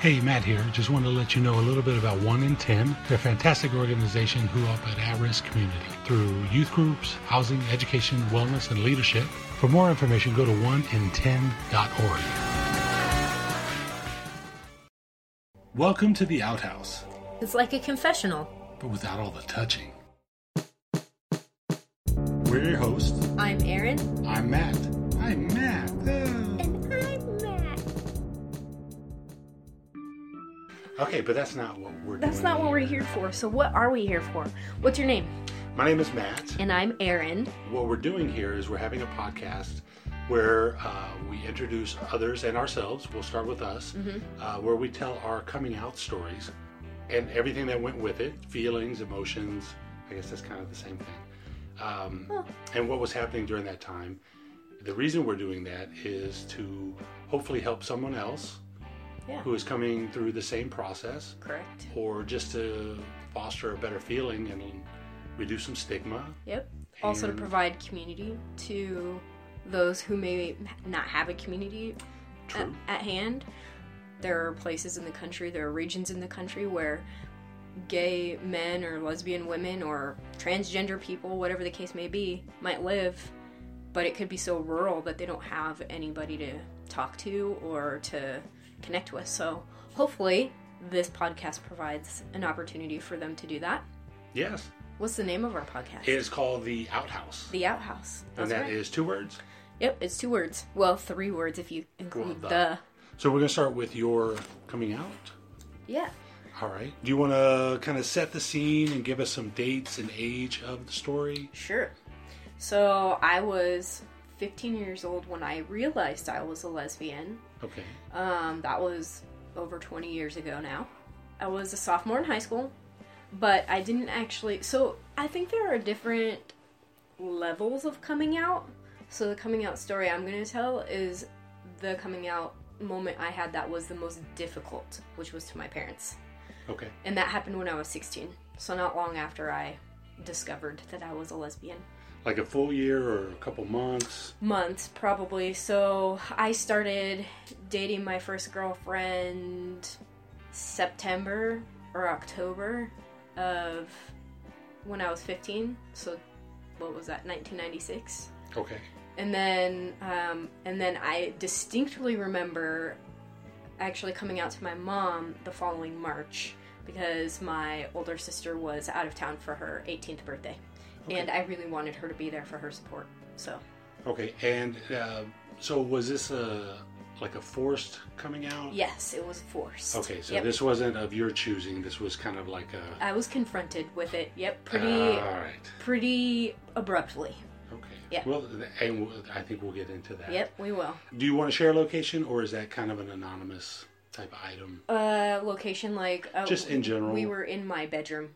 Hey, Matt here. Just wanted to let you know a little bit about 1 in 10. They're a fantastic organization who help an at-risk community through youth groups, housing, education, wellness, and leadership. For more information, go to 1in10.org. Welcome to the outhouse, It's like a confessional. but without all the touching. We're your hosts. I'm Erin. I'm Matt. I'm Matt. Uh, Okay, but that's not what we're doing. That's not what we're here. for. So, what are we here for? What's your name? My name is Matt. And I'm Erin. What we're doing here is we're having a podcast where uh, we introduce others and ourselves. We'll start with us, uh, where we tell our coming out stories and everything that went with it feelings, emotions. I guess that's kind of the same thing. Um, Oh. And what was happening during that time. The reason we're doing that is to hopefully help someone else Yeah. who is coming through the same process Correct. or just to foster a better feeling and reduce some stigma. Yep. Also, to provide community to those who may not have a community at, at hand. There are places in the country, there are regions in the country where gay men or lesbian women or transgender people, whatever the case may be, might live, but it could be so rural that they don't have anybody to talk to or to connect with. So, hopefully, this podcast provides an opportunity for them to do that. Yes. What's the name of our podcast? It is called The Outhouse. The Outhouse. and That's that is right. two words. Yep, it's two words. Well, three words if you include Well, the. the. So we're going to start with your coming out. Yeah. All right. Do you want to kind of set the scene and give us some dates and age of the story? Sure. So I was 15 years old when I realized I was a lesbian. Okay. Um, that was over 20 years ago now. I was a sophomore in high school, but I didn't actually. So I think there are different levels of coming out. So the coming out story I'm going to tell is the coming out moment I had that was the most difficult, which was to my parents. Okay. And that happened when I was 16. So not long after I discovered that I was a lesbian. Like a full year or a couple months? Months, probably. So I started dating my first girlfriend September or October of when I was 15. So what was that? 1996. Okay. And then, um, and then I distinctly remember actually coming out to my mom the following March because my older sister was out of town for her 18th birthday, and I really wanted her to be there for her support. So Okay. And uh, so was this a like a forced coming out? yes, it was forced. Okay. So Yep. this wasn't of your choosing. This was kind of like a. I was confronted with it. Yep, pretty, All right. pretty abruptly. Okay. Yeah. Well, and I think we'll get into that. Yep, we will. Do you want to share a location, or is that kind of an anonymous type item? Uh, location like uh, Just in general. We were in my bedroom.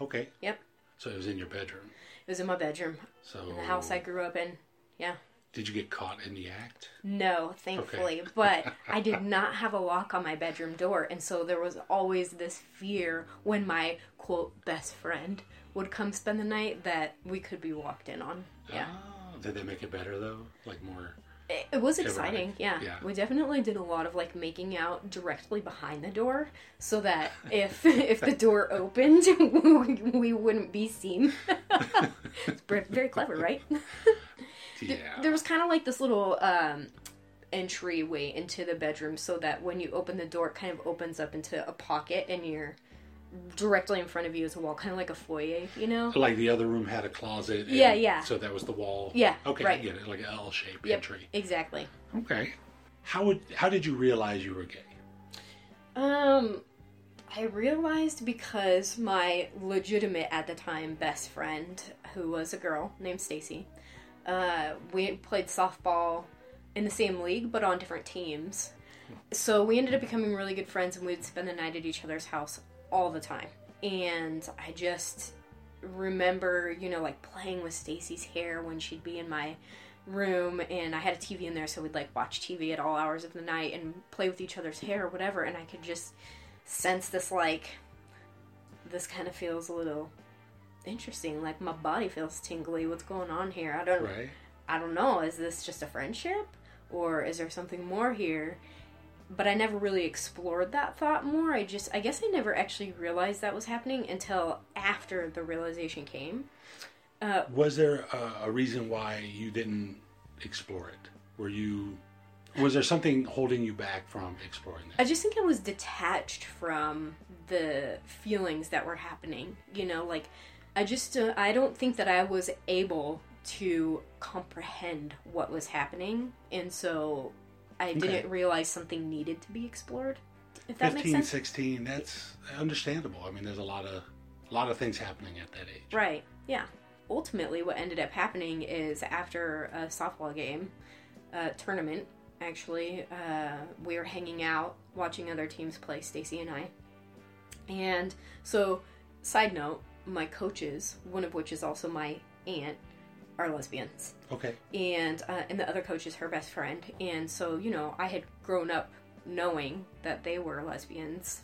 Okay. Yep, So it was in your bedroom. it was in my bedroom So in the house I grew up in. Yeah. did you get caught in the act? No, thankfully. But I did not have a lock on my bedroom door, and so there was always this fear when my quote best friend would come spend the night that we could be walked in on. Yeah. Oh, did they make it better though? Like more. It, it was exciting. Yeah. yeah. We definitely did a lot of like making out directly behind the door so that if if the door opened, we, wouldn't be seen. it's very, very clever, right? Yeah. There was kind of like this little um, entryway into the bedroom so that when you open the door, it kind of opens up into a pocket and you're directly in front of you is a wall, kind of like a foyer, you know? like the other room had a closet. and Yeah, yeah. So that was the wall. Yeah, Okay, right. I get it. Like an L-shaped Yep, entry. exactly. Okay. How would how did you realize you were gay? Um, I realized because my legitimate at the time best friend, who was a girl named Stacy, uh, we played softball in the same league but on different teams. So we ended up becoming really good friends, and we'd spend the night at each other's house all the time. And I just remember, you know, like playing with Stacy's hair when she'd be in my room and I had a TV in there so we'd like watch TV at all hours of the night and play with each other's hair or whatever and I could just sense this like this kind of feels a little interesting like my body feels tingly. What's going on here? I don't Right. I don't know. Is this just a friendship? Or is there something more here but I never really explored that thought more. I just, I guess I never actually realized that was happening until after the realization came. Uh, was there a, a reason why you didn't explore it? Were you was there something holding you back from exploring that? I just think I was detached from the feelings that were happening. You know, like I just uh, I don't think that I was able to comprehend what was happening, and so I Okay. didn't realize something needed to be explored. If that 15, makes sense, 16, that's understandable. I mean, there's a lot of a lot of things happening at that age. right? Yeah. Ultimately, what ended up happening is after a softball game, uh, tournament. Actually, uh, we were hanging out watching other teams play. Stacy and I, and so side note, my coaches, one of which is also my aunt, are lesbians. Okay. and uh, and the other coach is her best friend and so you know i had grown up knowing that they were lesbians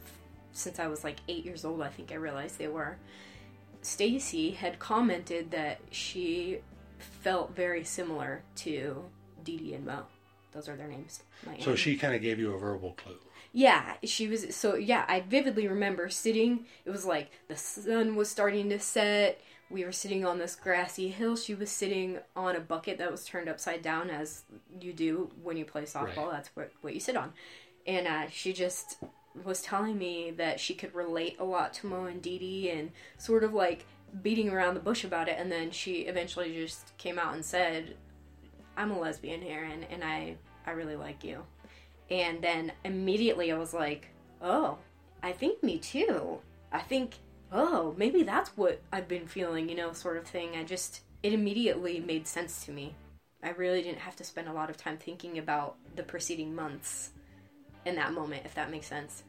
since i was like eight years old i think i realized they were stacy had commented that she felt very similar to Dee Dee and mo those are their names So she kind of gave you a verbal clue. Yeah, she was so yeah, I vividly remember sitting it was like the sun was starting to set. We were sitting on this grassy hill. She was sitting on a bucket that was turned upside down as you do when you play softball. Right. That's what what you sit on. And uh, she just was telling me that she could relate a lot to Mo and Dee Dee and sort of like beating around the bush about it and then she eventually just came out and said, I'm a lesbian, Erin, and I I really like you. And then immediately I was like, oh, I think me too. I think, oh, maybe that's what I've been feeling, you know, sort of thing. I just, it immediately made sense to me. I really didn't have to spend a lot of time thinking about the preceding months in that moment, if that makes sense.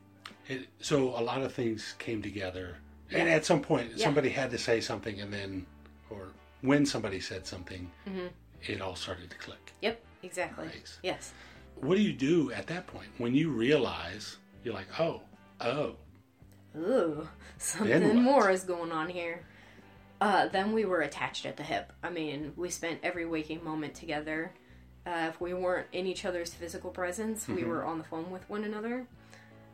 It, so a lot of things came together, and at some point, Yeah. somebody had to say something, and then, or when somebody said something, Mm-hmm. it all started to click. Yep, exactly. Nice. Yes. What do you do at that point when you realize you're like, oh, oh, Ooh, something more is going on here. Uh, then we were attached at the hip. I mean, we spent every waking moment together. Uh, if we weren't in each other's physical presence, we were on the phone with one another.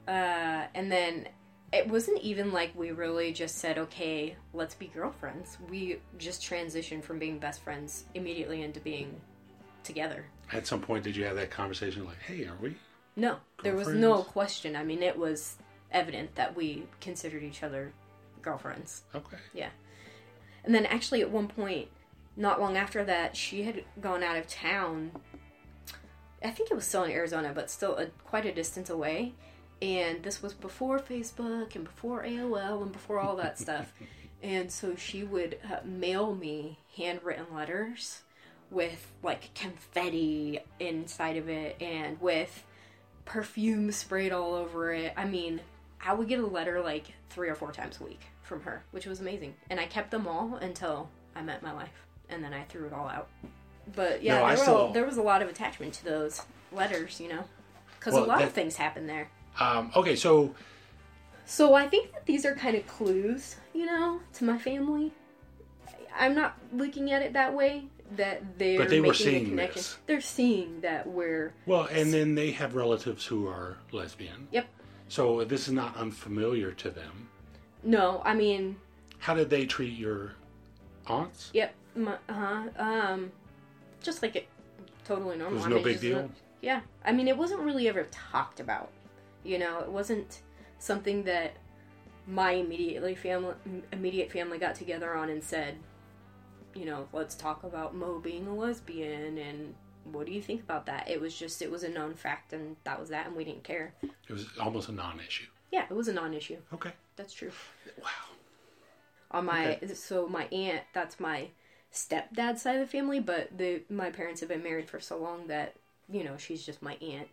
Uh, and then it wasn't even like we really just said, okay, let's be girlfriends. We just transitioned from being best friends immediately into being together. at some point did you have that conversation like, hey, are we? No, there was no question. I mean, it was evident that we considered each other girlfriends. Okay. Yeah. And then actually at one point, not long after that, she had gone out of town. I think it was still in Arizona, but still a, quite a distance away. And this was before Facebook and before AOL and before all that stuff. And so she would uh, mail me handwritten letters with like confetti inside of it and with perfume sprayed all over it. I mean, I would get a letter like three or four times a week from her, which was amazing. And I kept them all until I met my wife, and then I threw it all out. But yeah, No, there, were, still- there was a lot of attachment to those letters, you know, because Well, a lot that- of things happened there. Um, okay, so So I think that these are kind of clues, you know, to my family. I'm not looking at it that way. That they're But they were making a seeing connection. this. They're seeing that we're well, and then they have relatives who are lesbian. yep. So this is not unfamiliar to them. No, I mean How did they treat your aunts? Yep. Uh huh. Um, just like it, totally normal. It was I no mean, big deal? yeah. I mean, it wasn't really ever talked about. You know, it wasn't something that my immediately family immediate family got together on and said, you know, let's talk about Mo being a lesbian and what do you think about that? It was just it was a known fact and that was that and we didn't care. It was almost a non-issue. Yeah, it was a non-issue. Okay. That's true. Wow. on my Okay. so my aunt that's my stepdad's side of the family but the my parents have been married for so long that you know she's just my aunt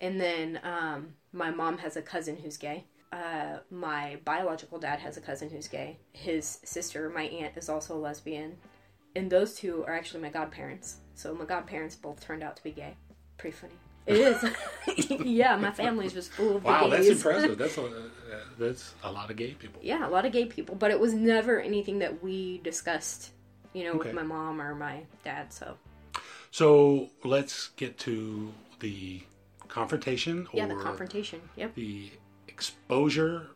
and then um, my mom has a cousin who's gay uh, my biological dad has a cousin who's gay his sister my aunt is also a lesbian and those two are actually my godparents so my godparents both turned out to be gay pretty funny it is yeah my family's just full of Wow, that's impressive. That's a, uh, that's a lot of gay people. yeah, a lot of gay people, but it was never anything that we discussed, you know, Okay. with my mom or my dad. So So let's get to the confrontation or Yeah, the confrontation. Yep. the exposure,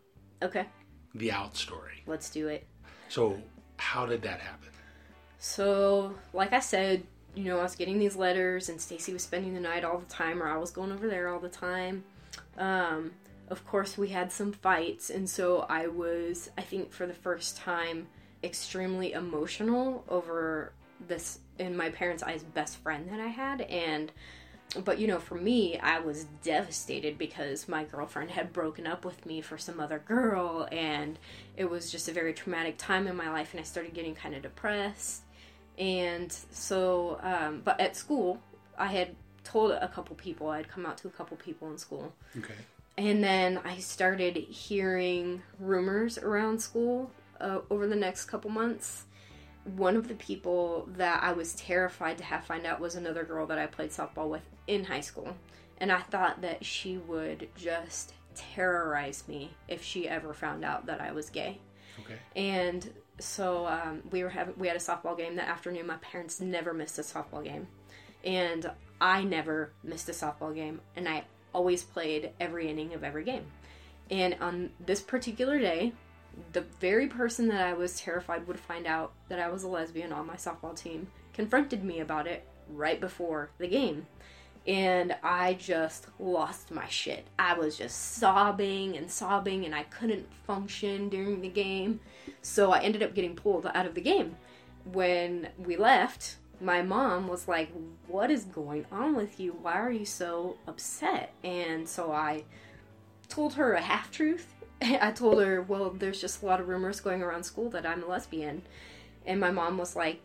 Okay, the out story. let's do it. So, how did that happen? So, like I said, you know, I was getting these letters, and Stacy was spending the night all the time, or I was going over there all the time. Um, of course, we had some fights, and so I was, I think, for the first time, extremely emotional over this, in my parents' eyes, best friend that I had, and but you know, for me, I was devastated because my girlfriend had broken up with me for some other girl, and it was just a very traumatic time in my life, and I started getting kind of depressed. And so, um, but at school, I had told a couple people, I'd come out to a couple people in school. Okay. And then I started hearing rumors around school uh, over the next couple months. One of the people that I was terrified to have find out was another girl that I played softball with in high school. And I thought that she would just terrorize me if she ever found out that I was gay. Okay. And so um, we were having we had a softball game that afternoon. My parents never missed a softball game, and I never missed a softball game, and I always played every inning of every game. And on this particular day, the very person that I was terrified would find out that I was a lesbian on my softball team confronted me about it right before the game. And I just lost my shit. I was just sobbing and sobbing, and I couldn't function during the game. So I ended up getting pulled out of the game. When we left, my mom was like, What is going on with you? Why are you so upset? And so I told her a half truth. I told her, Well, there's just a lot of rumors going around school that I'm a lesbian. And my mom was like,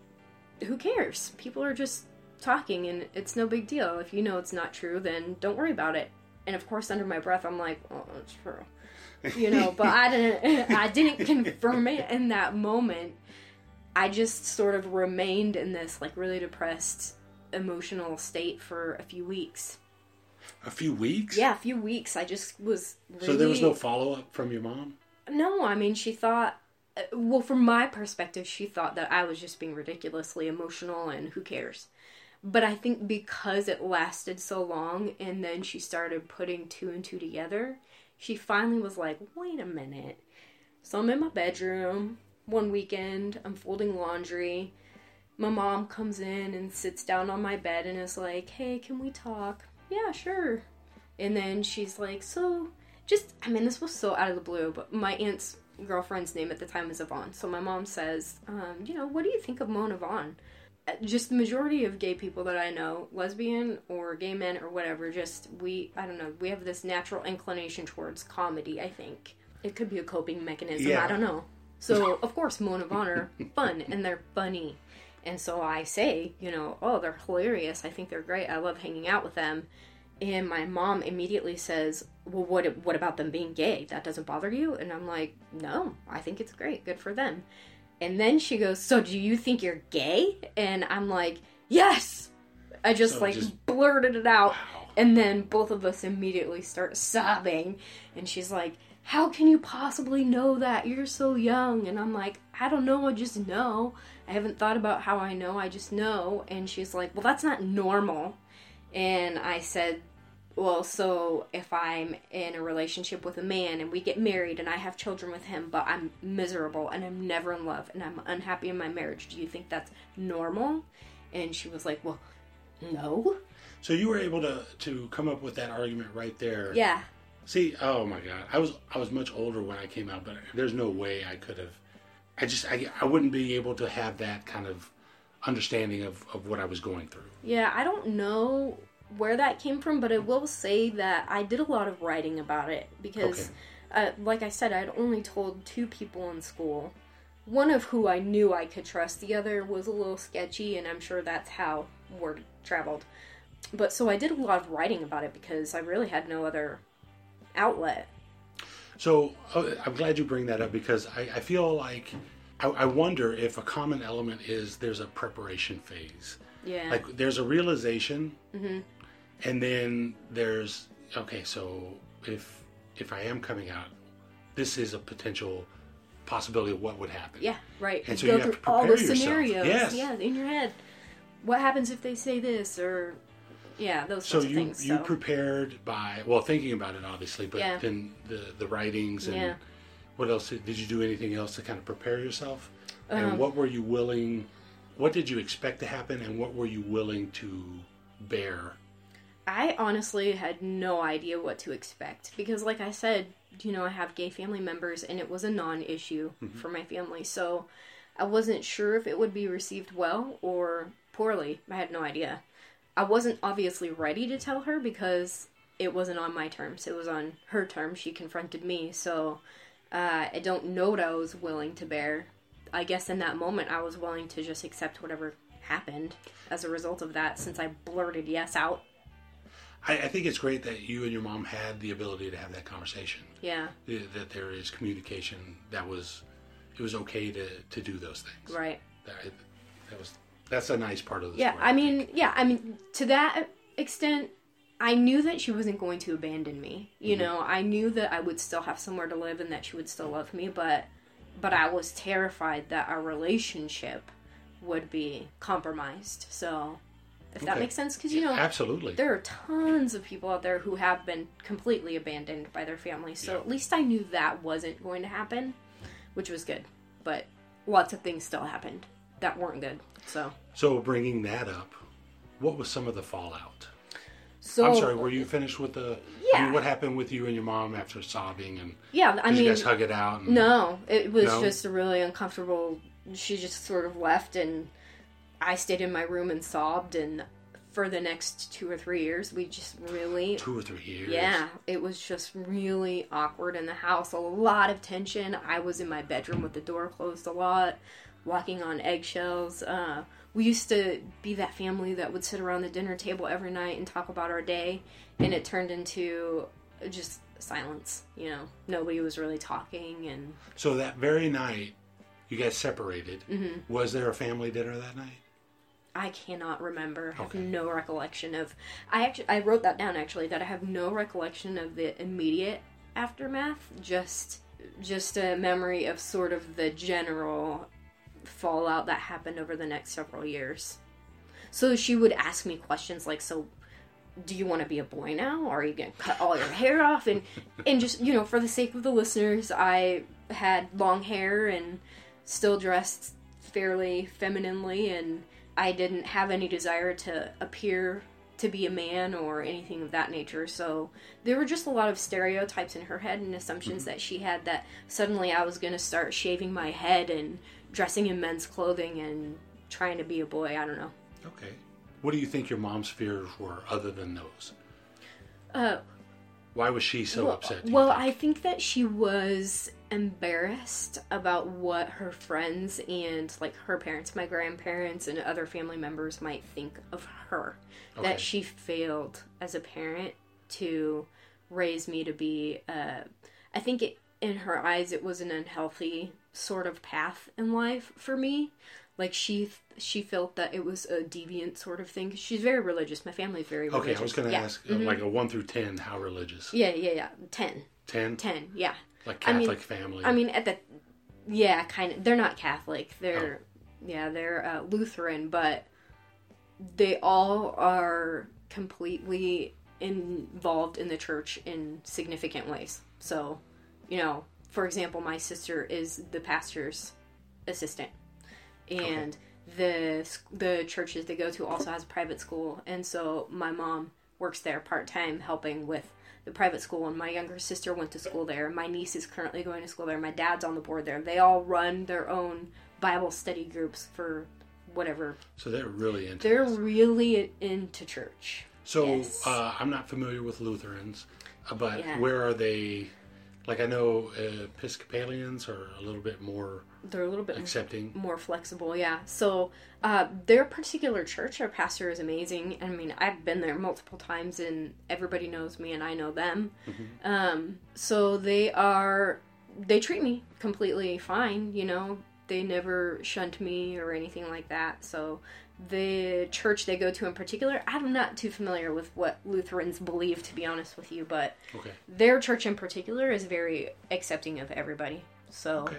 Who cares? People are just talking and it's no big deal. If you know it's not true, then don't worry about it. And of course, under my breath, I'm like, Oh, it's true. You know, but I didn't, I didn't confirm it in that moment. I just sort of remained in this like really depressed emotional state for a few weeks. A few weeks. Yeah, a few weeks. I just was really So there was no follow up from your mom. No, I mean she thought uh, well from my perspective she thought that I was just being ridiculously emotional and who cares. But I think because it lasted so long and then she started putting two and two together, she finally was like, "Wait a minute." So I'm in my bedroom one weekend, I'm folding laundry. My mom comes in and sits down on my bed and is like, "Hey, can we talk?" "Yeah, sure." And then she's like, "So, just I mean, this was so out of the blue, but my aunt's girlfriend's name at the time was Yvonne. So my mom says, um, you know, what do you think of Mo and Yvonne? Just the majority of gay people that I know, lesbian or gay men or whatever, just we, I don't know, we have this natural inclination towards comedy, I think. It could be a coping mechanism, Yeah. I don't know. So, of course, Mona of Honor, fun and they're funny. And so I say, you know, oh, they're hilarious. I think they're great. I love hanging out with them. And my mom immediately says, "Well, what what about them being gay? That doesn't bother you?" And I'm like, "No, I think it's great. Good for them." And then she goes, "So do you think you're gay?" And I'm like, "Yes." I just So like just- blurted it out. Wow. And then both of us immediately start sobbing. And she's like, How can you possibly know that? You're so young. And I'm like, I don't know. I just know. I haven't thought about how I know. I just know. And she's like, Well, that's not normal. And I said, Well, so if I'm in a relationship with a man and we get married and I have children with him, but I'm miserable and I'm never in love and I'm unhappy in my marriage, do you think that's normal? And she was like, Well, no. So you were able to to come up with that argument right there. Yeah. See, oh my God, I was I was much older when I came out, but there's no way I could have. I just I, I wouldn't be able to have that kind of understanding of, of what I was going through. Yeah, I don't know where that came from, but I will say that I did a lot of writing about it because, uh, like I said, I'd only told two people in school. One of who I knew I could trust, the other was a little sketchy, and I'm sure that's how word traveled. But so I did a lot of writing about it because I really had no other outlet. So uh, I'm glad you bring that up because I, I feel like I, I wonder if a common element is there's a preparation phase. Yeah. Like there's a realization, and then there's okay. So if if I am coming out, this is a potential possibility of what would happen. Yeah, right. And so go you through to all the yourself. scenarios. Yes. Yeah, in your head. What happens if they say this or yeah, those So sorts of you things. you prepared by well thinking about it obviously, but Yeah. then the the writings and Yeah. what else did you do anything else to kind of prepare yourself? Um, and what were you willing? What did you expect to happen, and what were you willing to bear? I honestly had no idea what to expect because, like I said, you know, I have gay family members and it was a non issue for my family. So I wasn't sure if it would be received well or poorly. I had no idea. I wasn't obviously ready to tell her because it wasn't on my terms, it was on her terms. She confronted me. So uh, I don't know what I was willing to bear. I guess in that moment, I was willing to just accept whatever happened as a result of that since I blurted yes out. I, I think it's great that you and your mom had the ability to have that conversation. Yeah. That there is communication. That was it was okay to to do those things. Right. That, that was that's a nice part of the Yeah, story. I mean, yeah, I mean, to that extent, I knew that she wasn't going to abandon me. You Mm-hmm. know, I knew that I would still have somewhere to live and that she would still love me, but but I was terrified that our relationship would be compromised. So, if that makes sense cuz you know, absolutely. there are tons of people out there who have been completely abandoned by their families. So Yeah. at least I knew that wasn't going to happen, which was good. But lots of things still happened that weren't good. So So bringing that up, what was some of the fallout? So I'm sorry, were you finished with the? I Yeah. mean, what happened with you and your mom after sobbing and Yeah, I did mean, you guys hug it out? And, no, it was No? just a really uncomfortable. She just sort of left, and I stayed in my room and sobbed. And for the next two or three years, we just really, Two or three years. yeah, it was just really awkward in the house. A lot of tension. I was in my bedroom with the door closed a lot, walking on eggshells. Uh, we used to be that family that would sit around the dinner table every night and talk about our day, and it turned into just silence. You know, nobody was really talking, and So that very night, you guys separated. Mm-hmm. Was there a family dinner that night? I cannot remember. I have Okay. no recollection of. I actually I wrote that down actually that I have no recollection of the immediate aftermath. Just just a memory of sort of the general fallout that happened over the next several years. So she would ask me questions like, "So, do you want to be a boy now? Or are you going to cut all your hair off?" And and just you know, for the sake of the listeners, I had long hair and still dressed fairly femininely, and I didn't have any desire to appear to be a man or anything of that nature. So there were just a lot of stereotypes in her head and assumptions that she had that suddenly I was going to start shaving my head and dressing in men's clothing and trying to be a boy. I don't know. Okay. What do you think your mom's fears were, other than those? Uh, Why was she so well, upset? well, think? I think that she was embarrassed about what her friends and like her parents, my grandparents, and other family members might think of her. Okay. That she failed as a parent to raise me to be. Uh, I think it, in her eyes, it was an unhealthy sort of path in life for me. Like she she felt that it was a deviant sort of thing. She's very religious. My family's very religious. Okay, I was going to yeah. ask, uh, like a one through ten, how religious? Yeah, yeah, yeah. Ten. Ten. Ten. yeah. Like I mean- Catholic family. I mean, at the yeah, kind of. They're not Catholic. They're yeah, they're uh, Lutheran, but they all are completely involved in the church in significant ways. So, you know, for example, my sister is the pastor's assistant, and the the churches they go to also has a private school, and so my mom works there part time helping with the private school and my younger sister went to school there my niece is currently going to school there my dad's on the board there they all run their own bible study groups for whatever so they're really into they're this. really into church So Yes. uh, I'm not familiar with Lutherans, uh, but Yeah. where are they? Like I know uh, Episcopalians are a little bit more they're a little bit accepting. more flexible yeah. So uh, their particular church our pastor is amazing. I mean i've been there multiple times and everybody knows me and i know them. Um, so they are they treat me completely fine you know? They never shunned me or anything like that. So the church they go to in particular i'm not too familiar with what lutherans believe to be honest with you but Okay. their church in particular is very accepting of everybody so Okay.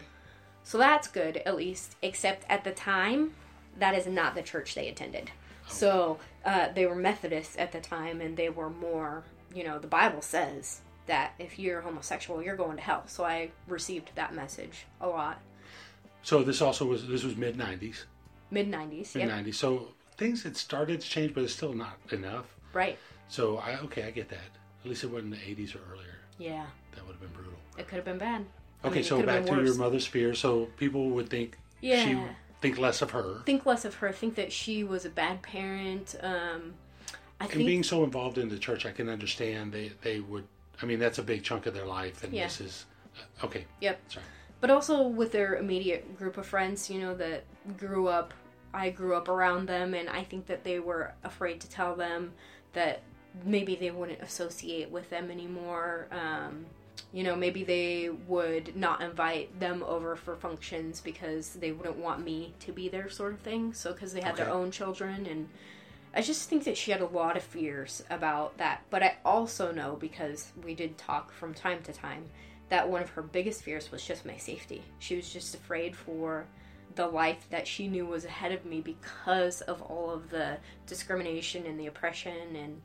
so that's good, at least. Except at the time, that is not the church they attended. So uh, they were Methodists at the time, and they were more, you know, the Bible says that if you're homosexual, you're going to hell. So I received that message a lot. So this also was this was mid '90s. Mid 90s. Mid Yep. '90s. So things had started to change, but it's still not enough. Right. So I okay, I get that. At least it wasn't the '80s or earlier. Yeah. That would have been brutal. It could have been bad. I Okay, mean, so back to your mother's fear. So people would think yeah. she think less of her. Think less of her. Think that she was a bad parent. Um, I And think being so involved in the church, I can understand they they would. I mean, that's a big chunk of their life, and Yeah. this is uh, okay. Yep. Sorry. But also with their immediate group of friends, you know, that grew up, I grew up around them, and I think that they were afraid to tell them that maybe they wouldn't associate with them anymore. Um, you know, maybe they would not invite them over for functions because they wouldn't want me to be there, sort of thing. So, because they had their own children, and I just think that she had a lot of fears about that. But I also know because we did talk from time to time that one of her biggest fears was just my safety. She was just afraid for the life that she knew was ahead of me because of all of the discrimination and the oppression and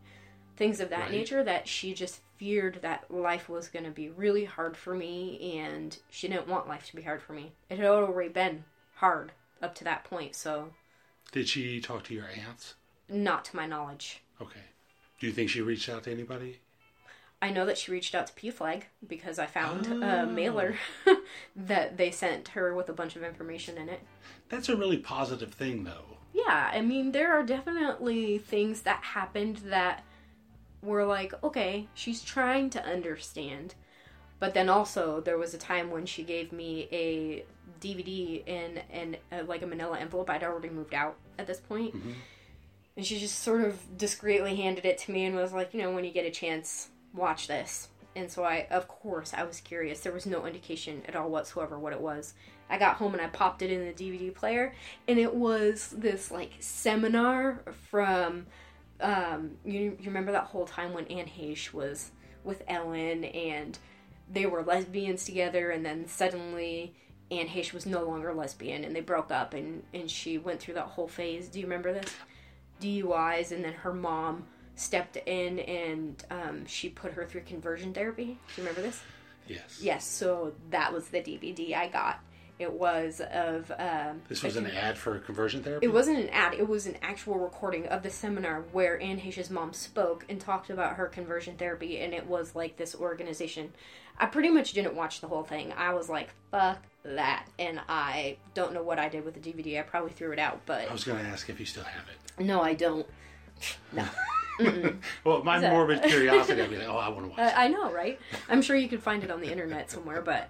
things of that Right. nature that she just feared that life was going to be really hard for me and she didn't want life to be hard for me. It had already been hard up to that point, so Did she talk to your aunts? not to my knowledge. Okay. Do you think she reached out to anybody? I know that she reached out to PFLAG because I found Oh. a mailer that they sent her with a bunch of information in it. That's a really positive thing, though. Yeah, I mean, there are definitely things that happened that were like, okay, she's trying to understand. But then also, there was a time when she gave me a DVD in, in uh like a manila envelope. I'd already moved out at this point. And she just sort of discreetly handed it to me and was like, you know, when you get a chance, watch this. And so I, of course, I was curious. There was no indication at all whatsoever what it was. I got home and I popped it in the DVD player, and it was this like seminar from. Um, you, you remember that whole time when Anne Heche was with Ellen and they were lesbians together, and then suddenly Anne Heche was no longer lesbian and they broke up, and, and she went through that whole phase. Do you remember this? DUIs, and then her mom stepped in and um, she put her through conversion therapy. Do you remember this? Yes. Yes, so that was the DVD I got. It was of. Um, This was an ad for conversion therapy. It wasn't an ad, it was an actual recording of the seminar where Anne Heche's mom spoke and talked about her conversion therapy, and it was like this organization. I pretty much didn't watch the whole thing. I was like, fuck that. And I don't know what I did with the DVD. I probably threw it out, but I was going to ask if you still have it. no, I don't. No. Well, my that- morbid curiosity, I'd be like, oh, I want to watch. Uh, it. I know, right? I'm sure you could find it on the internet somewhere, but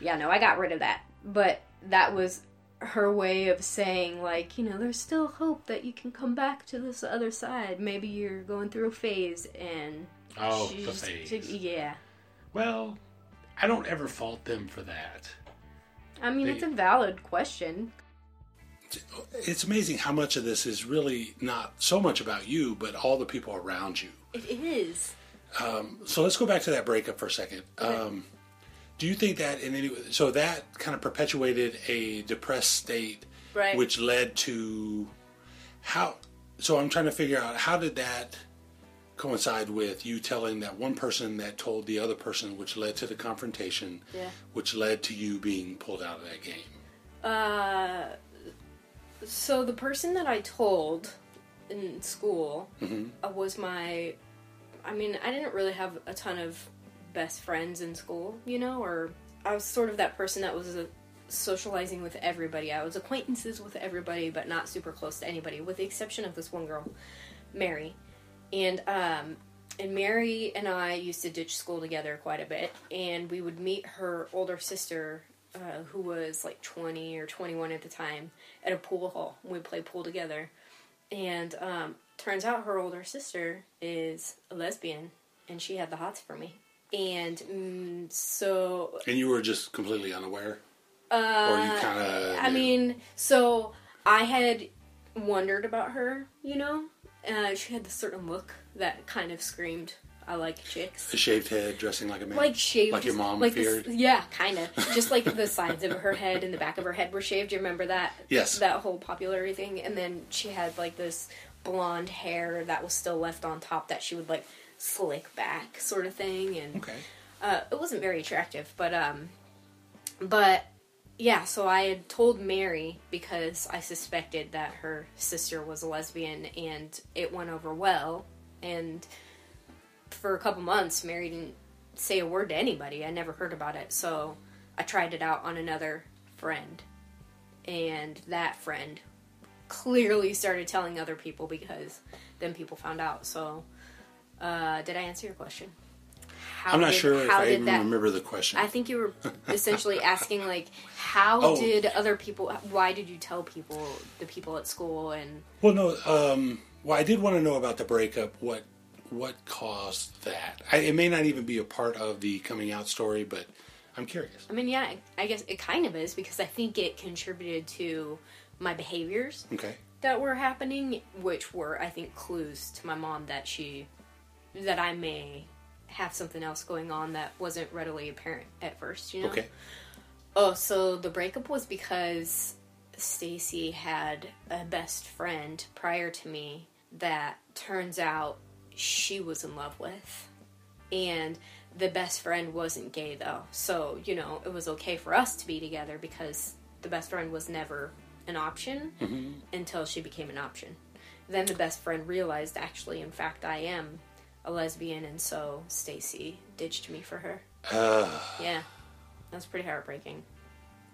yeah, no, I got rid of that. But that was her way of saying, like, you know, there's still hope that you can come back to this other side. Maybe you're going through a phase, and Oh, the just- phase. yeah. Well, I don't ever fault them for that. I mean, They- it's a valid question. It's amazing how much of this is really not so much about you, but all the people around you. It is. So let's go back to that breakup for a second. Um, do you think that in any way, so that kind of perpetuated a depressed state, Right. which led to how? So I'm trying to figure out how did that coincide with you telling that one person that told the other person, which led to the confrontation, Yeah. which led to you being pulled out of that game. Uh, so the person that I told in school uh, was my. I mean, I didn't really have a ton of best friends in school, you know, or I was sort of that person that was uh, socializing with everybody. I was acquaintances with everybody, but not super close to anybody, with the exception of this one girl, Mary. And um, and Mary and I used to ditch school together quite a bit, and we would meet her older sister, uh, who was like 20 or 21 at the time, at a pool hall. We play pool together, and um, turns out her older sister is a lesbian, and she had the hots for me. And mm, so And you were just completely unaware, uh, or you kind of. I mean, so I had wondered about her, you know. Uh, she had this certain look that kind of screamed, "I like chicks." a shaved head, dressing like a man, Like shaved, like your mom like this- feared. yeah, kind of. Just like the sides of her head and the back of her head were shaved. Do you remember that? Yes. That whole popularity thing. And then she had like this blonde hair that was still left on top that she would like slick back, sort of thing, and Okay. uh, it wasn't very attractive, but um, but yeah. So I had told Mary because I suspected that her sister was a lesbian, and it went over well. And for a couple months, Mary didn't say a word to anybody. I never heard about it, so I tried it out on another friend, and that friend clearly started telling other people because then people found out. So, uh, did I answer your question? How I'm not did- sure if how I did even that- remember the question. I think you were essentially asking like, how Oh. did other people? Why did you tell people, the people at school, and Well, no. Um, well, I did want to know about the breakup. What what caused that? I, it may not even be a part of the coming out story, but I'm curious. I mean, yeah, I guess it kind of is because I think it contributed to my behaviors Okay. that were happening, which were, I think, clues to my mom that she, that I may have something else going on that wasn't readily apparent at first. You know. Okay. Oh, so the breakup was because Stacy had a best friend prior to me that turns out she was in love with. And the best friend wasn't gay though. So, you know, it was okay for us to be together because the best friend was never an option until she became an option. Then the best friend realized actually in fact I am a lesbian and so Stacy ditched me for her. Uh, Yeah. That's pretty heartbreaking.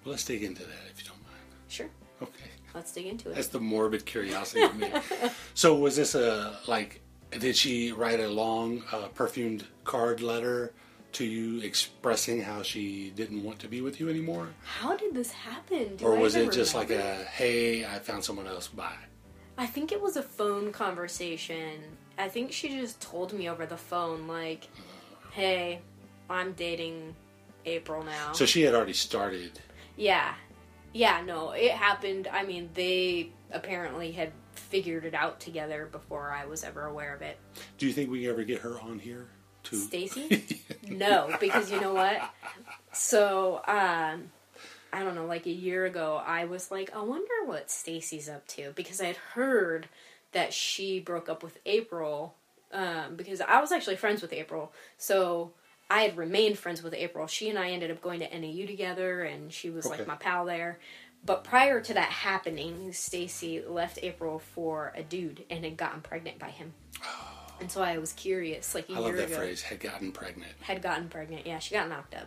Well, let's dig into that if you don't mind. Sure. Okay. Let's dig into it. That's the morbid curiosity of me. so, was this a like? Did she write a long uh, perfumed card letter to you expressing how she didn't want to be with you anymore, How did this happen? Do or I was it just like a "Hey, I found someone else"? Bye. I think it was a phone conversation. I think she just told me over the phone, like, "Hey, I'm dating April now." So she had already started. yeah, yeah. No, it happened. I mean, they apparently had figured it out together before I was ever aware of it. Do you think we can ever get her on here? To Stacy? no, because you know what? So, um, I don't know, like a year ago, I was like, I wonder what Stacy's up to because I had heard that she broke up with April um, because I was actually friends with April. So I had remained friends with April. She and I ended up going to NAU together, and she was Okay. like my pal there. But prior to that happening, Stacy left April for a dude and had gotten pregnant by him. And so I was curious, like a I year love that ago phrase. Had gotten pregnant. had gotten pregnant. Yeah, she got knocked up.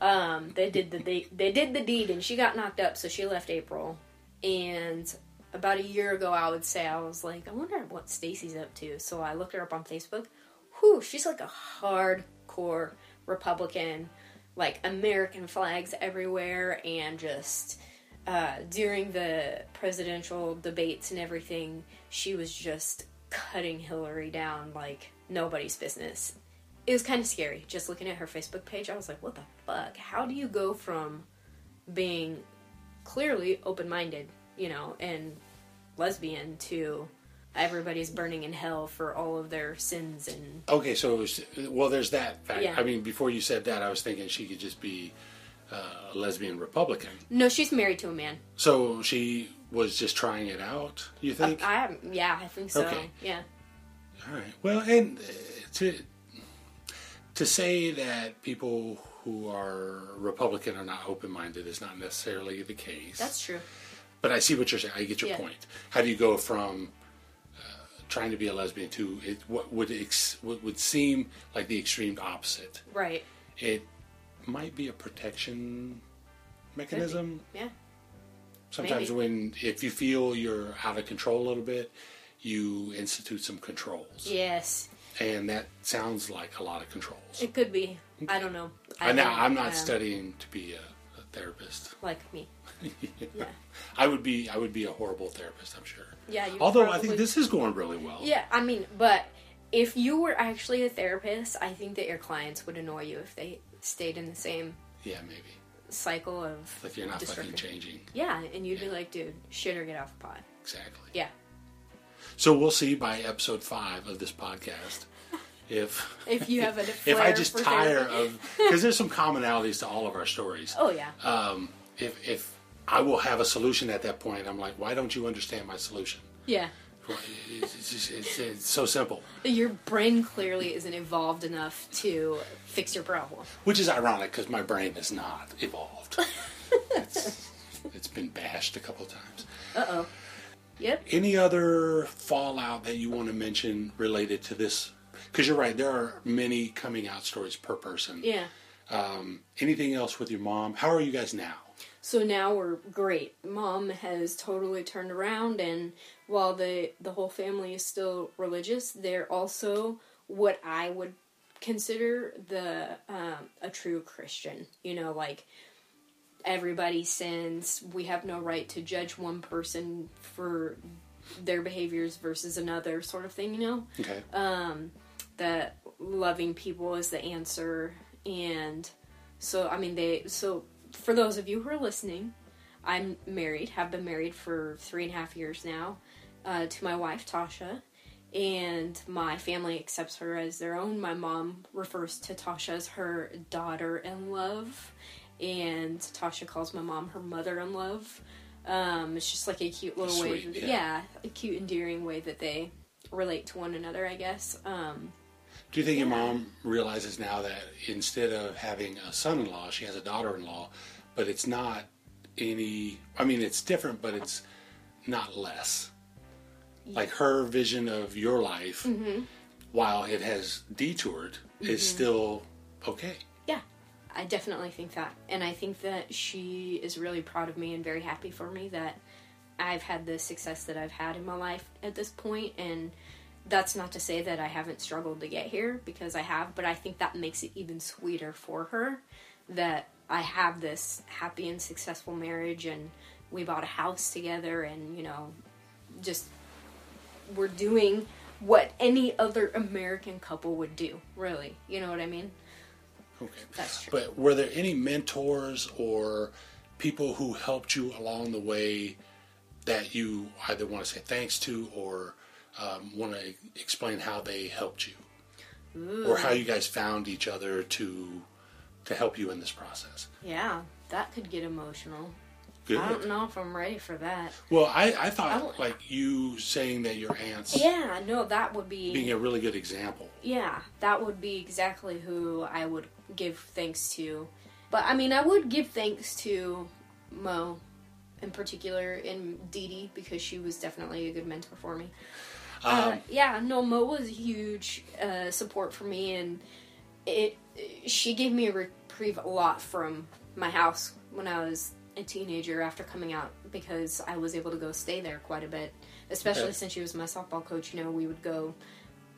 Um, they did the they, they did the deed, and she got knocked up, so she left April. And about a year ago, I would say I was like, I wonder what Stacy's up to. So I looked her up on Facebook. Whew, she's like a hardcore Republican, like American flags everywhere, and just uh, during the presidential debates and everything, she was just cutting Hillary down like nobody's business. It was kind of scary just looking at her Facebook page. I was like, what the fuck? How do you go from being clearly open minded, you know, and lesbian to everybody's burning in hell for all of their sins and Okay, so it was, well, there's that fact. Yeah. I mean, before you said that, I was thinking she could just be uh, a lesbian Republican. no she's married to a man So she was just trying it out. You think? i yeah i think so Okay. yeah All right. Well, and uh, to to say that people who are Republican are not open minded is not necessarily the case. that's true But I see what you're saying. I get your Yeah. point. How do you go from uh, trying to be a lesbian to it, what would ex, what would seem like the extreme opposite? right It might be a protection mechanism. yeah Sometimes Maybe. when if you feel you're out of control a little bit, you institute some controls, yes and that sounds like a lot of controls. it could be i don't know I now think, I'm not um, studying to be a, a therapist. like me yeah I would be I would be a horrible therapist. I'm sure. yeah you Although I think this is going really well. Yeah, I mean, but if you were actually a therapist, I think that your clients would annoy you if they stayed in the same Yeah, maybe. cycle of Like you're not fucking changing. Yeah, and you'd be like, dude, shit or get off the pot. Exactly. Yeah. So we'll see by episode five of this podcast if If you have a if I just tire of because there's some commonalities to all of our stories. Oh yeah. Um, if if I will have a solution at that point, I'm like, why don't you understand my solution? yeah. It's, it's, just- it's, it's so simple. Your brain clearly isn't evolved enough to fix your problem. Which is ironic because my brain is not evolved. it's, it's been bashed a couple times. Uh oh. Yep. Any other fallout that you want to mention related to this? Because you're right, there are many coming out stories per person. Yeah. Um, anything else with your mom? How are you guys now? So now we're great. Mom has totally turned around, and while the the whole family is still religious, they're also what I would consider the um, a true Christian. You know, like everybody sins. We have no right to judge one person for their behaviors versus another, sort of thing. You know Okay. um, that loving people is the answer and so i mean they so for those of you who are listening i'm married have been married for three and a half years now uh, to my wife tasha. And my family accepts her as their own. My mom refers to tasha as her daughter in love and tasha calls my mom her mother in love um, it's just like a cute little way that- yeah. yeah a cute endearing way that they relate to one another i guess. Um, Do you think your mom realizes now that instead of having a son-in-law, she has a daughter-in-law, but it's not any? I mean, it's different, but it's not less. Like her vision of your life, mm-hmm. while it has detoured, is mm-hmm. still okay. Yeah, I definitely think that. And I think that she is really proud of me and very happy for me that I've had the success that I've had in my life at this point and that's not to say that I haven't struggled to get here because I have, but I think that makes it even sweeter for her that I have this happy and successful marriage and we bought a house together and, you know, just we're doing what any other American couple would do, really. You know what I mean? Okay. That's true. But were there any mentors or people who helped you along the way that you either want to say thanks to or um, want to explain how they helped you, or how you guys found each other to to help you in this process? Yeah, that could get emotional. Good. I don't know if I'm ready for that. Well, I, I thought I like you saying that your aunts Yeah, no, that would be being a really good example. yeah, that would be exactly who I would give thanks to. But I mean, I would give thanks to Mo in particular and Dee Dee because she was definitely a good mentor for me. Uh, Um, yeah, no, Mo was a huge uh, support for me, and it she gave me a reprieve a lot from my house when I was a teenager after coming out because I was able to go stay there quite a bit, especially Okay. since she was my softball coach. You know, we would go.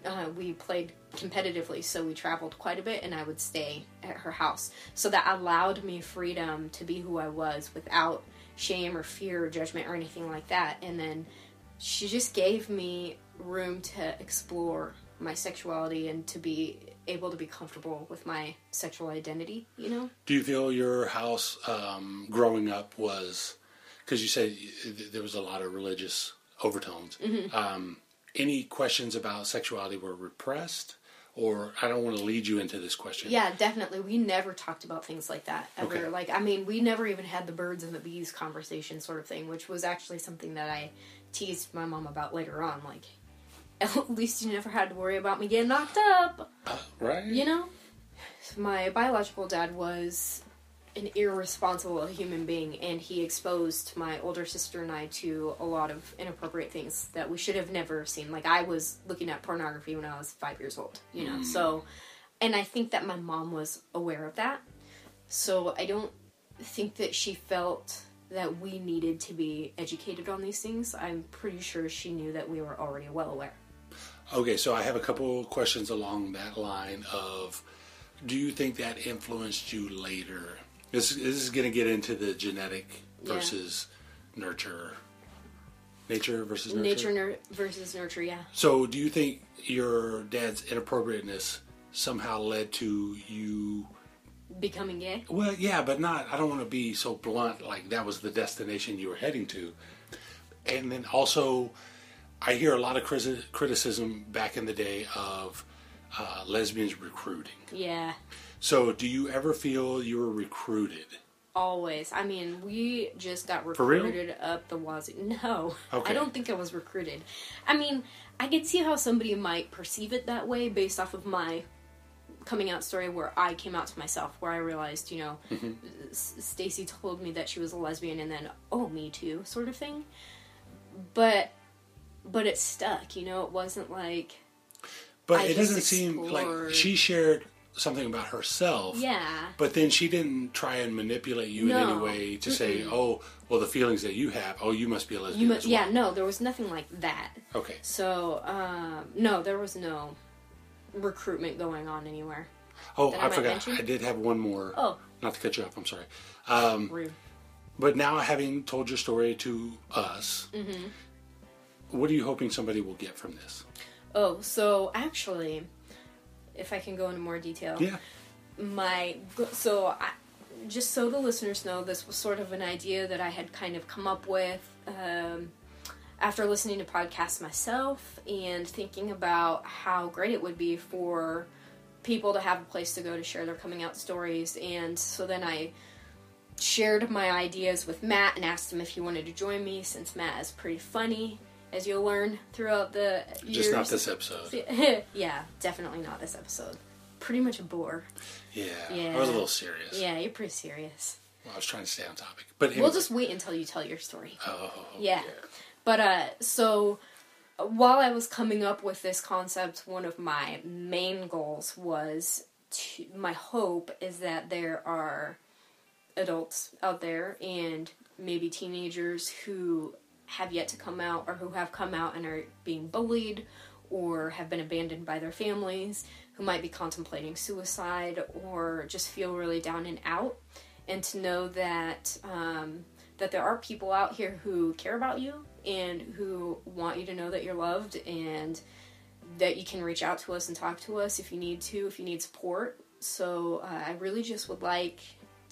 Uh, we played competitively, so we traveled quite a bit, and I would stay at her house. So that allowed me freedom to be who I was without shame or fear or judgment or anything like that. And then she just gave me room to explore my sexuality and to be able to be comfortable with my sexual identity, you know? Do you feel your house um, growing up was because you said there was a lot of religious overtones? Mm-hmm. Um, any questions about sexuality were repressed, or I don't want to lead you into this question. Yeah, definitely. We never talked about things like that ever. Okay. Like, I mean, we never even had the birds and the bees conversation sort of thing, which was actually something that I teased my mom about later on. Like, at least you never had to worry about me getting knocked up. right. You know? My biological dad was an irresponsible human being, and he exposed my older sister and I to a lot of inappropriate things that we should have never seen. Like, I was looking at pornography when I was five years old, you know? Hmm. So, and I think that my mom was aware of that. So, I don't think that she felt that we needed to be educated on these things. I'm pretty sure she knew that we were already well aware. Okay, so I have a couple questions along that line of do you think that influenced you later? This, this is going to get into the genetic Yeah. versus nurture. Nature versus nurture. Nature nur- versus nurture, yeah. So, do you think your dad's inappropriateness somehow led to you? Becoming gay? Well, yeah, but not. I don't want to be so blunt. Like that was the destination you were heading to, and then also, I hear a lot of criticism back in the day of uh, lesbians recruiting. Yeah. So, do you ever feel you were recruited? Always. I mean, we just got recruited up the wazoo. No, Okay. I don't think I was recruited. I mean, I could see how somebody might perceive it that way based off of my coming out story where I came out to myself, where I realized, you know, Mm-hmm. Stacy told me that she was a lesbian, and then oh, me too, sort of thing. But, but it stuck. You know, it wasn't like But I it doesn't seem like she shared something about herself. yeah. But then she didn't try and manipulate you in any way to say, "Oh, well, the feelings that you have. Oh, you must be a lesbian." You mu- well. yeah, no, there was nothing like that. Okay. So, um, no, there was no recruitment going on anywhere. Oh, I I forgot. mention? I did have one more. Oh. Not to cut you off. I'm sorry. Um, Rude. but now, having told your story to us, Mm-hmm. What are you hoping somebody will get from this? Oh, so actually, if I can go into more detail, Yeah. my so I, just so the listeners know, this was sort of an idea that I had kind of come up with um, after listening to podcasts myself and thinking about how great it would be for people to have a place to go to share their coming out stories. And so then I shared my ideas with Matt and asked him if he wanted to join me, since Matt is pretty funny, as you'll learn throughout the years. Just not this episode. yeah, definitely not this episode. Pretty much a bore. Yeah. Yeah. I was a little serious. Yeah, you're pretty serious. Well, I was trying to stay on topic. But We'll just wait until you tell your story. Oh. Yeah. But uh so while I was coming up with this concept, one of my main goals was to my hope is that there are adults out there and maybe teenagers who have yet to come out or who have come out and are being bullied or have been abandoned by their families who might be contemplating suicide or just feel really down and out. And to know that um, that there are people out here who care about you and who want you to know that you're loved and that you can reach out to us and talk to us if you need to if you need support. So uh, i really just would like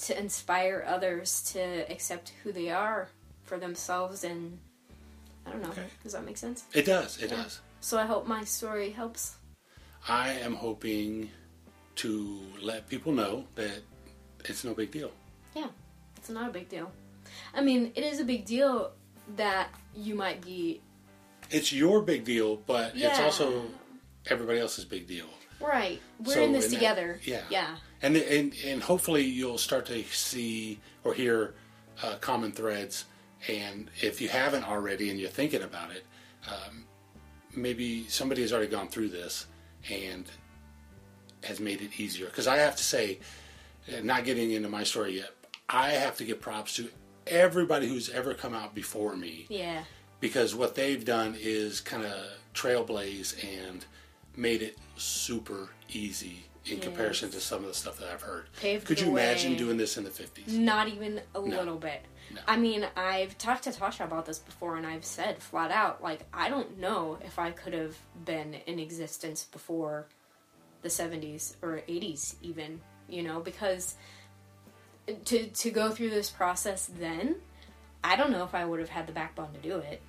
to inspire others to accept who they are for themselves and i don't know Okay. does that make sense It does. It does. so i hope my story helps I am hoping to let people know that it's no big deal. Yeah, it's not a big deal. I mean, it is a big deal that you might be It's your big deal, but it's also everybody else's big deal. right. We're So in this in that- together. yeah. Yeah. And, and and hopefully you'll start to see or hear uh, common threads. And if you haven't already and you're thinking about it, um, maybe somebody has already gone through this and has made it easier. Because I have to say, uh, not getting into my story yet, I have to give props to everybody who's ever come out before me Yeah. because what they've done is kind of trailblaze and made it super easy in comparison to some of the stuff that I've heard. Paved Could you imagine doing this in the 50s? Not even a little bit. No. I mean, I've talked to Tasha about this before, and I've said flat out, like, I don't know if I could have been in existence before the 70s or 80s, even, you know, because to, to go through this process then, I don't know if I would have had the backbone to do it.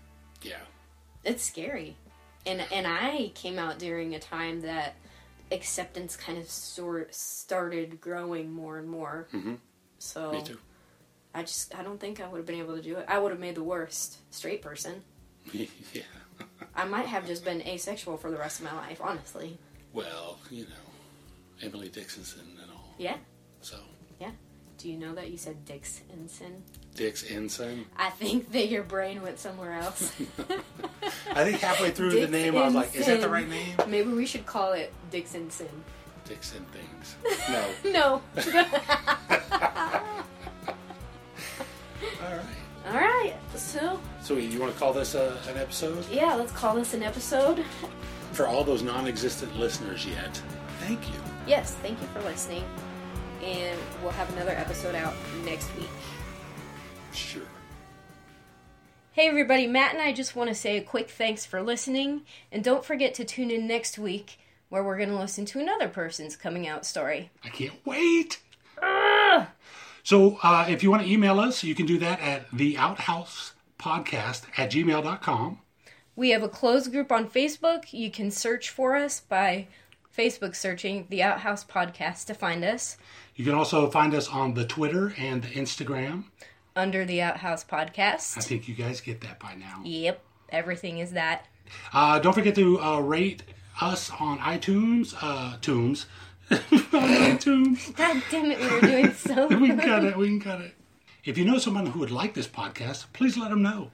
Yeah. it's scary and and i came out during a time that acceptance kind of sort started growing more and more Mhm. so Me too. I just i don't think i would have been able to do it i would have made the worst straight person yeah. i might have just been asexual for the rest of my life honestly Well, you know, Emily Dickinson and all. yeah So, yeah do you know that you said dixonson Dix Ensign. i think that your brain went somewhere else I think halfway through the name, I was like, is that the right name? maybe we should call it dixonson Dixon things. No. no All right. all right so So, you want to call this uh, an episode? yeah let's call this an episode For all those non existent listeners yet, thank you. yes, thank you for listening. And we'll have another episode out next week. Sure. Hey everybody, Matt and I just want to say a quick thanks for listening. And don't forget to tune in next week where we're going to listen to another person's coming out story. I can't wait. So, uh, if you want to email us, you can do that at theouthousepodcast at gmail.com. We have a closed group on Facebook. You can search for us by Facebook searching the Outhouse Podcast to find us. You can also find us on the Twitter and the Instagram. Under the Outhouse Podcast. I think you guys get that by now. Yep, everything is that. Uh, don't forget to uh, rate us on iTunes. Uh, Tunes. iTunes. God damn it, we were doing so good. we can cut it. We can cut it. If you know someone who would like this podcast, please let them know.